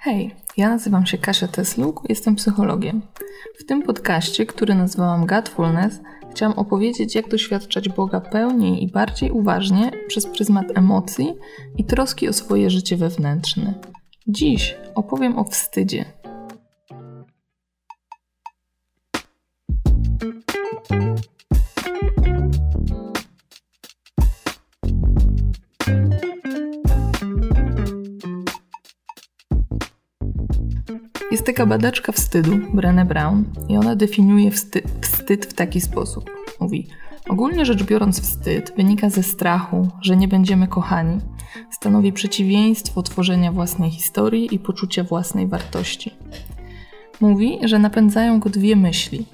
Hej, ja nazywam się Kasia Tesluk, jestem psychologiem. W tym podcaście, który nazwałam Godfulness, chciałam opowiedzieć, jak doświadczać Boga pełniej i bardziej uważnie przez pryzmat emocji i troski o swoje życie wewnętrzne. Dziś opowiem o wstydzie. Jest taka badaczka wstydu, Brené Brown, i ona definiuje wsty wstyd w taki sposób. Mówi, ogólnie rzecz biorąc wstyd wynika ze strachu, że nie będziemy kochani. Stanowi przeciwieństwo tworzenia własnej historii i poczucia własnej wartości. Mówi, że napędzają go dwie myśli.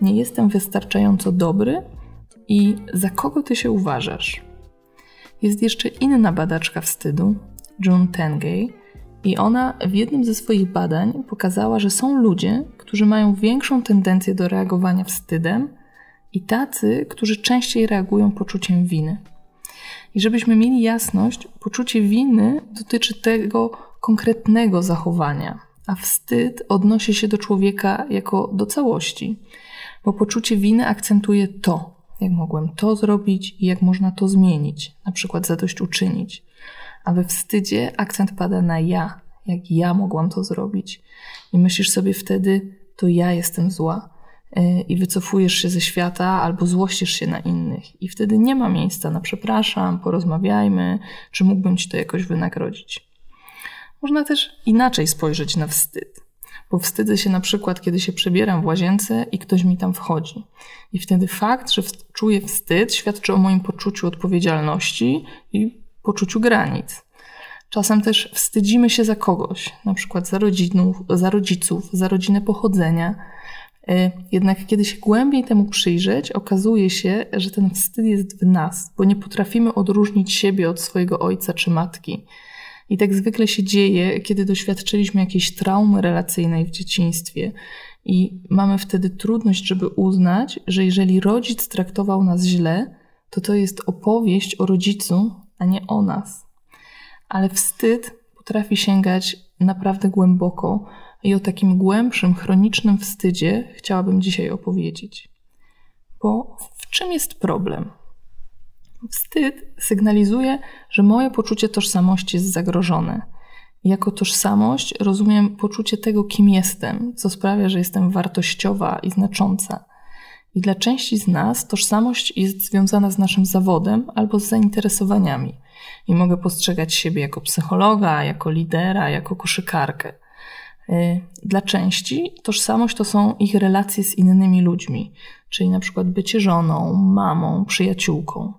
Nie jestem wystarczająco dobry i za kogo ty się uważasz? Jest jeszcze inna badaczka wstydu, June Tengay, i ona w jednym ze swoich badań pokazała, że są ludzie, którzy mają większą tendencję do reagowania wstydem i tacy, którzy częściej reagują poczuciem winy. I żebyśmy mieli jasność, poczucie winy dotyczy tego konkretnego zachowania, a wstyd odnosi się do człowieka jako do całości, bo poczucie winy akcentuje to, jak mogłem to zrobić i jak można to zmienić, na przykład zadośćuczynić a we wstydzie akcent pada na ja, jak ja mogłam to zrobić. I myślisz sobie wtedy, to ja jestem zła. E, I wycofujesz się ze świata albo złościsz się na innych. I wtedy nie ma miejsca na przepraszam, porozmawiajmy, czy mógłbym ci to jakoś wynagrodzić. Można też inaczej spojrzeć na wstyd. Bo wstydzę się na przykład, kiedy się przebieram w łazience i ktoś mi tam wchodzi. I wtedy fakt, że czuję wstyd, świadczy o moim poczuciu odpowiedzialności i poczuciu granic. Czasem też wstydzimy się za kogoś, na przykład za, rodzinów, za rodziców, za rodzinę pochodzenia. Y, jednak kiedy się głębiej temu przyjrzeć, okazuje się, że ten wstyd jest w nas, bo nie potrafimy odróżnić siebie od swojego ojca czy matki. I tak zwykle się dzieje, kiedy doświadczyliśmy jakiejś traumy relacyjnej w dzieciństwie. I mamy wtedy trudność, żeby uznać, że jeżeli rodzic traktował nas źle, to to jest opowieść o rodzicu, a nie o nas. Ale wstyd potrafi sięgać naprawdę głęboko i o takim głębszym, chronicznym wstydzie chciałabym dzisiaj opowiedzieć. Bo w czym jest problem? Wstyd sygnalizuje, że moje poczucie tożsamości jest zagrożone. Jako tożsamość rozumiem poczucie tego, kim jestem, co sprawia, że jestem wartościowa i znacząca. I dla części z nas tożsamość jest związana z naszym zawodem albo z zainteresowaniami. I mogę postrzegać siebie jako psychologa, jako lidera, jako koszykarkę. Y, dla części tożsamość to są ich relacje z innymi ludźmi, czyli na przykład bycie żoną, mamą, przyjaciółką.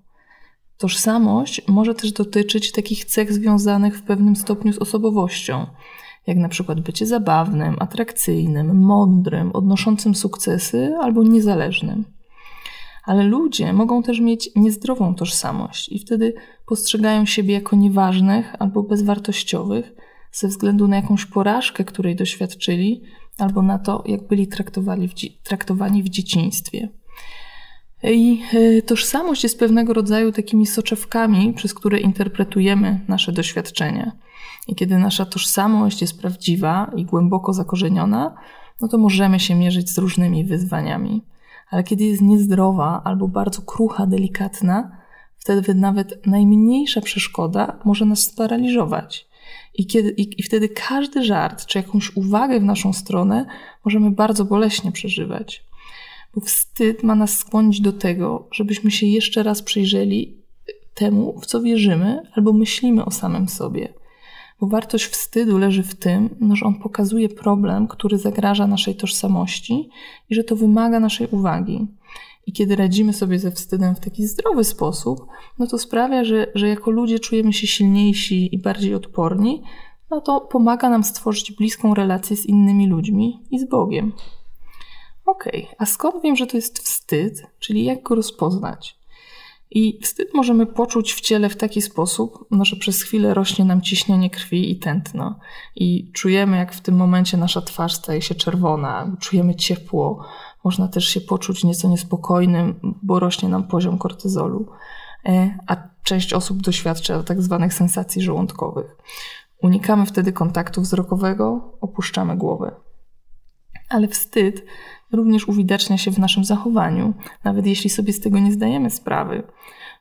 Tożsamość może też dotyczyć takich cech związanych w pewnym stopniu z osobowością, jak na przykład bycie zabawnym, atrakcyjnym, mądrym, odnoszącym sukcesy albo niezależnym. Ale ludzie mogą też mieć niezdrową tożsamość i wtedy postrzegają siebie jako nieważnych albo bezwartościowych ze względu na jakąś porażkę, której doświadczyli, albo na to, jak byli traktowani w, traktowani w dzieciństwie. I y, tożsamość jest pewnego rodzaju takimi soczewkami, przez które interpretujemy nasze doświadczenia. I kiedy nasza tożsamość jest prawdziwa i głęboko zakorzeniona, no to możemy się mierzyć z różnymi wyzwaniami. Ale kiedy jest niezdrowa albo bardzo krucha, delikatna, wtedy nawet najmniejsza przeszkoda może nas sparaliżować. I, kiedy, i, I wtedy każdy żart czy jakąś uwagę w naszą stronę możemy bardzo boleśnie przeżywać. Bo wstyd ma nas skłonić do tego, żebyśmy się jeszcze raz przyjrzeli temu, w co wierzymy albo myślimy o samym sobie. Bo wartość wstydu leży w tym, że on pokazuje problem, który zagraża naszej tożsamości i że to wymaga naszej uwagi. I kiedy radzimy sobie ze wstydem w taki zdrowy sposób, no to sprawia, że, że jako ludzie czujemy się silniejsi i bardziej odporni, no to pomaga nam stworzyć bliską relację z innymi ludźmi i z Bogiem. Okej, okay, a skąd wiem, że to jest wstyd, czyli jak go rozpoznać? I wstyd możemy poczuć w ciele w taki sposób, no, że przez chwilę rośnie nam ciśnienie krwi i tętno. I czujemy, jak w tym momencie nasza twarz staje się czerwona, czujemy ciepło. Można też się poczuć nieco niespokojnym, bo rośnie nam poziom kortyzolu. E, a część osób doświadcza tak zwanych sensacji żołądkowych. Unikamy wtedy kontaktu wzrokowego, opuszczamy głowę. Ale wstyd również uwidacznia się w naszym zachowaniu, nawet jeśli sobie z tego nie zdajemy sprawy.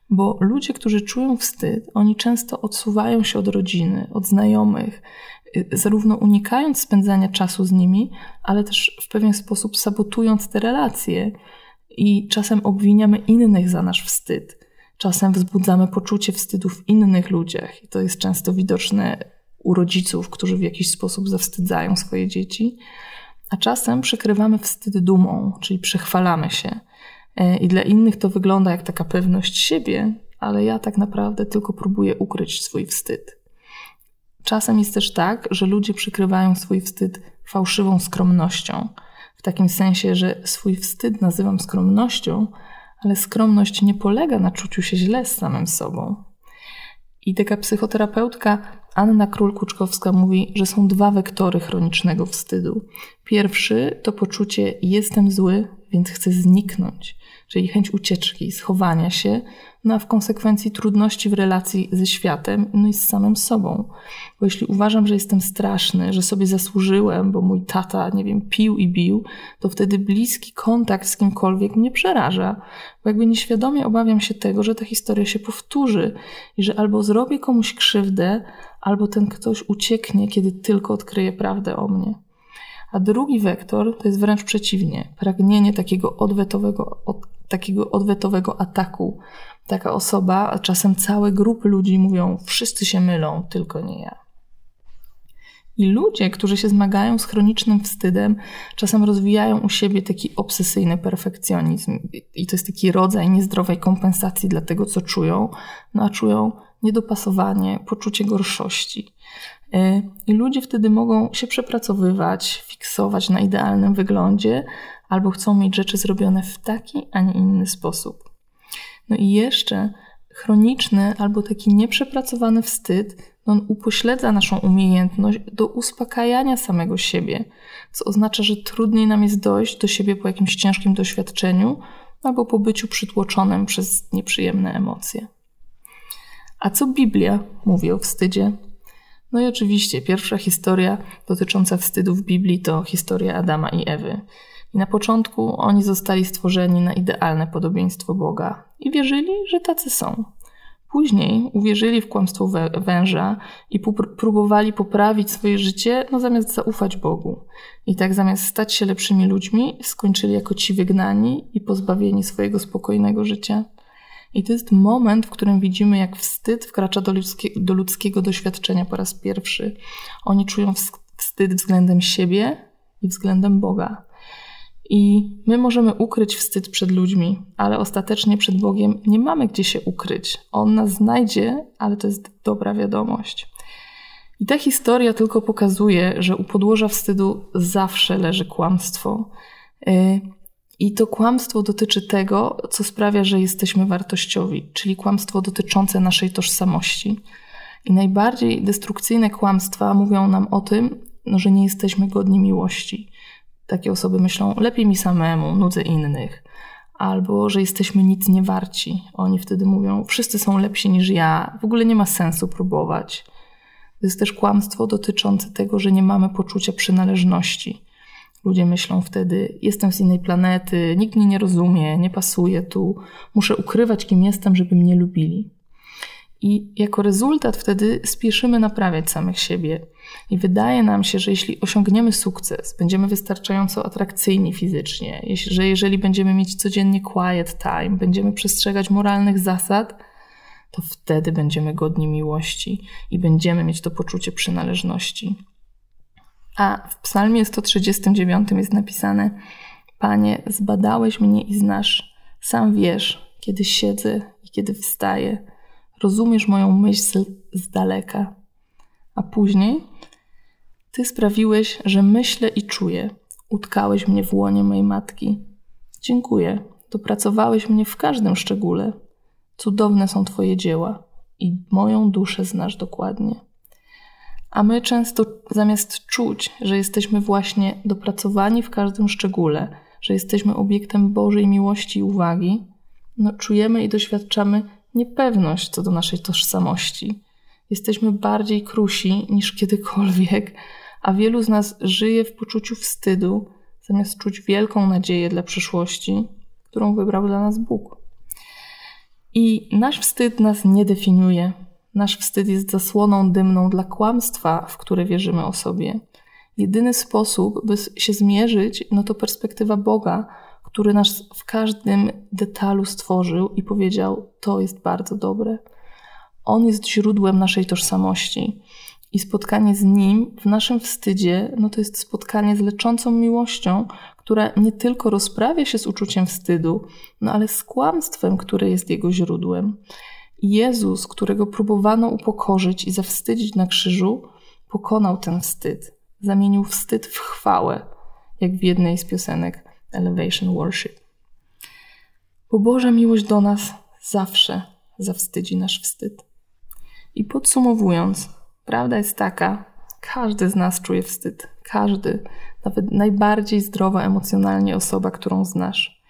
Bo ludzie, którzy czują wstyd, oni często odsuwają się od rodziny, od znajomych, y, zarówno unikając spędzania czasu z nimi, ale też w pewien sposób sabotując te relacje. I czasem obwiniamy innych za nasz wstyd. Czasem wzbudzamy poczucie wstydu w innych ludziach, i to jest często widoczne u rodziców, którzy w jakiś sposób zawstydzają swoje dzieci. A czasem przykrywamy wstyd dumą, czyli przechwalamy się. E, I dla innych to wygląda jak taka pewność siebie, ale ja tak naprawdę tylko próbuję ukryć swój wstyd. Czasem jest też tak, że ludzie przykrywają swój wstyd fałszywą skromnością. W takim sensie, że swój wstyd nazywam skromnością, ale skromność nie polega na czuciu się źle z samym sobą. I taka psychoterapeutka Anna Król-Kuczkowska mówi, że są dwa wektory chronicznego wstydu. Pierwszy to poczucie jestem zły, więc chcę zniknąć czyli chęć ucieczki, schowania się, no a w konsekwencji trudności w relacji ze światem, no i z samym sobą. Bo jeśli uważam, że jestem straszny, że sobie zasłużyłem, bo mój tata, nie wiem, pił i bił, to wtedy bliski kontakt z kimkolwiek mnie przeraża. Bo jakby nieświadomie obawiam się tego, że ta historia się powtórzy i że albo zrobię komuś krzywdę, albo ten ktoś ucieknie, kiedy tylko odkryje prawdę o mnie. A drugi wektor to jest wręcz przeciwnie. Pragnienie takiego odwetowego, od, takiego odwetowego ataku. Taka osoba, a czasem całe grupy ludzi mówią: Wszyscy się mylą, tylko nie ja. I ludzie, którzy się zmagają z chronicznym wstydem, czasem rozwijają u siebie taki obsesyjny perfekcjonizm. I to jest taki rodzaj niezdrowej kompensacji dla tego, co czują, no a czują niedopasowanie, poczucie gorszości. E, I ludzie wtedy mogą się przepracowywać, fiksować na idealnym wyglądzie, albo chcą mieć rzeczy zrobione w taki, a nie inny sposób. No i jeszcze chroniczny albo taki nieprzepracowany wstyd, no on upośledza naszą umiejętność do uspokajania samego siebie, co oznacza, że trudniej nam jest dojść do siebie po jakimś ciężkim doświadczeniu albo po byciu przytłoczonym przez nieprzyjemne emocje. A co Biblia mówi o wstydzie? No i oczywiście pierwsza historia dotycząca wstydu w Biblii to historia Adama i Ewy. I na początku oni zostali stworzeni na idealne podobieństwo Boga i wierzyli, że tacy są. Później uwierzyli w kłamstwo węża i próbowali poprawić swoje życie, no zamiast zaufać Bogu. I tak zamiast stać się lepszymi ludźmi, skończyli jako ci wygnani i pozbawieni swojego spokojnego życia. I to jest moment, w którym widzimy, jak wstyd wkracza do, ludzkie, do ludzkiego doświadczenia po raz pierwszy. Oni czują wstyd względem siebie i względem Boga. I my możemy ukryć wstyd przed ludźmi, ale ostatecznie przed Bogiem nie mamy gdzie się ukryć. On nas znajdzie, ale to jest dobra wiadomość. I ta historia tylko pokazuje, że u podłoża wstydu zawsze leży kłamstwo. Y, I to kłamstwo dotyczy tego, co sprawia, że jesteśmy wartościowi, czyli kłamstwo dotyczące naszej tożsamości. I najbardziej destrukcyjne kłamstwa mówią nam o tym, no, że nie jesteśmy godni miłości, takie osoby myślą, lepiej mi samemu, nudzę innych. Albo, że jesteśmy nic nie warci. Oni wtedy mówią, wszyscy są lepsi niż ja, w ogóle nie ma sensu próbować. To jest też kłamstwo dotyczące tego, że nie mamy poczucia przynależności. Ludzie myślą wtedy, jestem z innej planety, nikt mnie nie rozumie, nie pasuje tu, muszę ukrywać, kim jestem, żeby mnie lubili. I jako rezultat wtedy spieszymy naprawiać samych siebie. I wydaje nam się, że jeśli osiągniemy sukces, będziemy wystarczająco atrakcyjni fizycznie, że jeżeli będziemy mieć codziennie quiet time, będziemy przestrzegać moralnych zasad, to wtedy będziemy godni miłości i będziemy mieć to poczucie przynależności. A w Psalmie 139 jest napisane: Panie, zbadałeś mnie i znasz, sam wiesz, kiedy siedzę i kiedy wstaję rozumiesz moją myśl z daleka. A później ty sprawiłeś, że myślę i czuję. Utkałeś mnie w łonie mojej matki. Dziękuję. Dopracowałeś mnie w każdym szczególe. Cudowne są Twoje dzieła i moją duszę znasz dokładnie. A my często zamiast czuć, że jesteśmy właśnie dopracowani w każdym szczególe, że jesteśmy obiektem Bożej miłości i uwagi, no, czujemy i doświadczamy niepewność co do naszej tożsamości. Jesteśmy bardziej krusi niż kiedykolwiek, a wielu z nas żyje w poczuciu wstydu, zamiast czuć wielką nadzieję dla przyszłości, którą wybrał dla nas Bóg. I nasz wstyd nas nie definiuje. Nasz wstyd jest zasłoną dymną dla kłamstwa, w które wierzymy o sobie. Jedyny sposób, by się zmierzyć, no to perspektywa Boga, który nas w każdym detalu stworzył i powiedział: To jest bardzo dobre. On jest źródłem naszej tożsamości. I spotkanie z Nim w naszym wstydzie, no to jest spotkanie z leczącą miłością, która nie tylko rozprawia się z uczuciem wstydu, no ale z kłamstwem, które jest jego źródłem. Jezus, którego próbowano upokorzyć i zawstydzić na krzyżu, pokonał ten wstyd. Zamienił wstyd w chwałę, jak w jednej z piosenek Elevation Worship. Bo Boża miłość do nas zawsze zawstydzi nasz wstyd. I podsumowując, prawda jest taka, każdy z nas czuje wstyd. Każdy, nawet najbardziej zdrowa emocjonalnie osoba, którą znasz.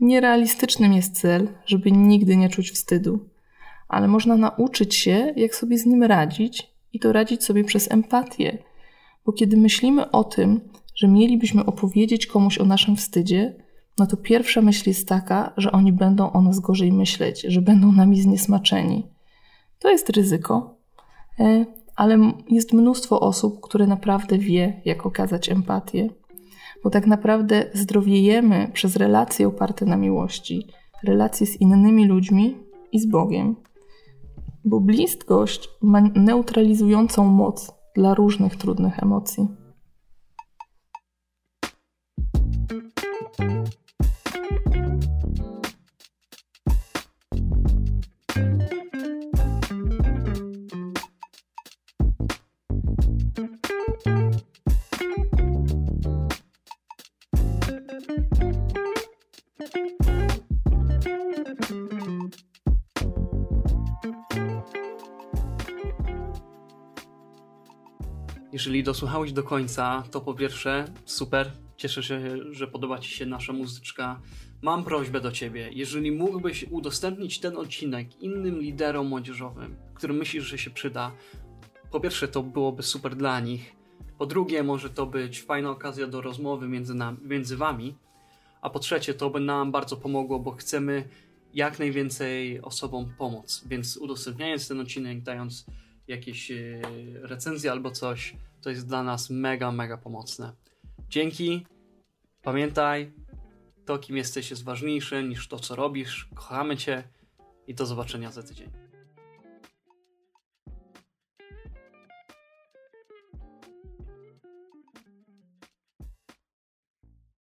Nierealistycznym jest cel, żeby nigdy nie czuć wstydu, ale można nauczyć się, jak sobie z nim radzić i to radzić sobie przez empatię. Bo kiedy myślimy o tym, że mielibyśmy opowiedzieć komuś o naszym wstydzie, no to pierwsza myśl jest taka, że oni będą o nas gorzej myśleć, że będą nami zniesmaczeni. To jest ryzyko, e, ale jest mnóstwo osób, które naprawdę wie, jak okazać empatię, bo tak naprawdę zdrowiejemy przez relacje oparte na miłości, relacje z innymi ludźmi i z Bogiem. Bo bliskość ma neutralizującą moc dla różnych trudnych emocji. Jeżeli dosłuchałeś do końca, to po pierwsze, super, cieszę się, że podoba Ci się nasza muzyczka. Mam prośbę do Ciebie, jeżeli mógłbyś udostępnić ten odcinek innym liderom młodzieżowym, którym myślisz, że się przyda, po pierwsze to byłoby super dla nich, po drugie może to być fajna okazja do rozmowy między, nami, między Wami, a po trzecie to by nam bardzo pomogło, bo chcemy jak najwięcej osobom pomóc, więc udostępniając ten odcinek, dając jakieś e, recenzje albo coś, to jest dla nas mega, mega pomocne. Dzięki. Pamiętaj, to kim jesteś jest ważniejsze niż to, co robisz. Kochamy Cię i do zobaczenia za tydzień.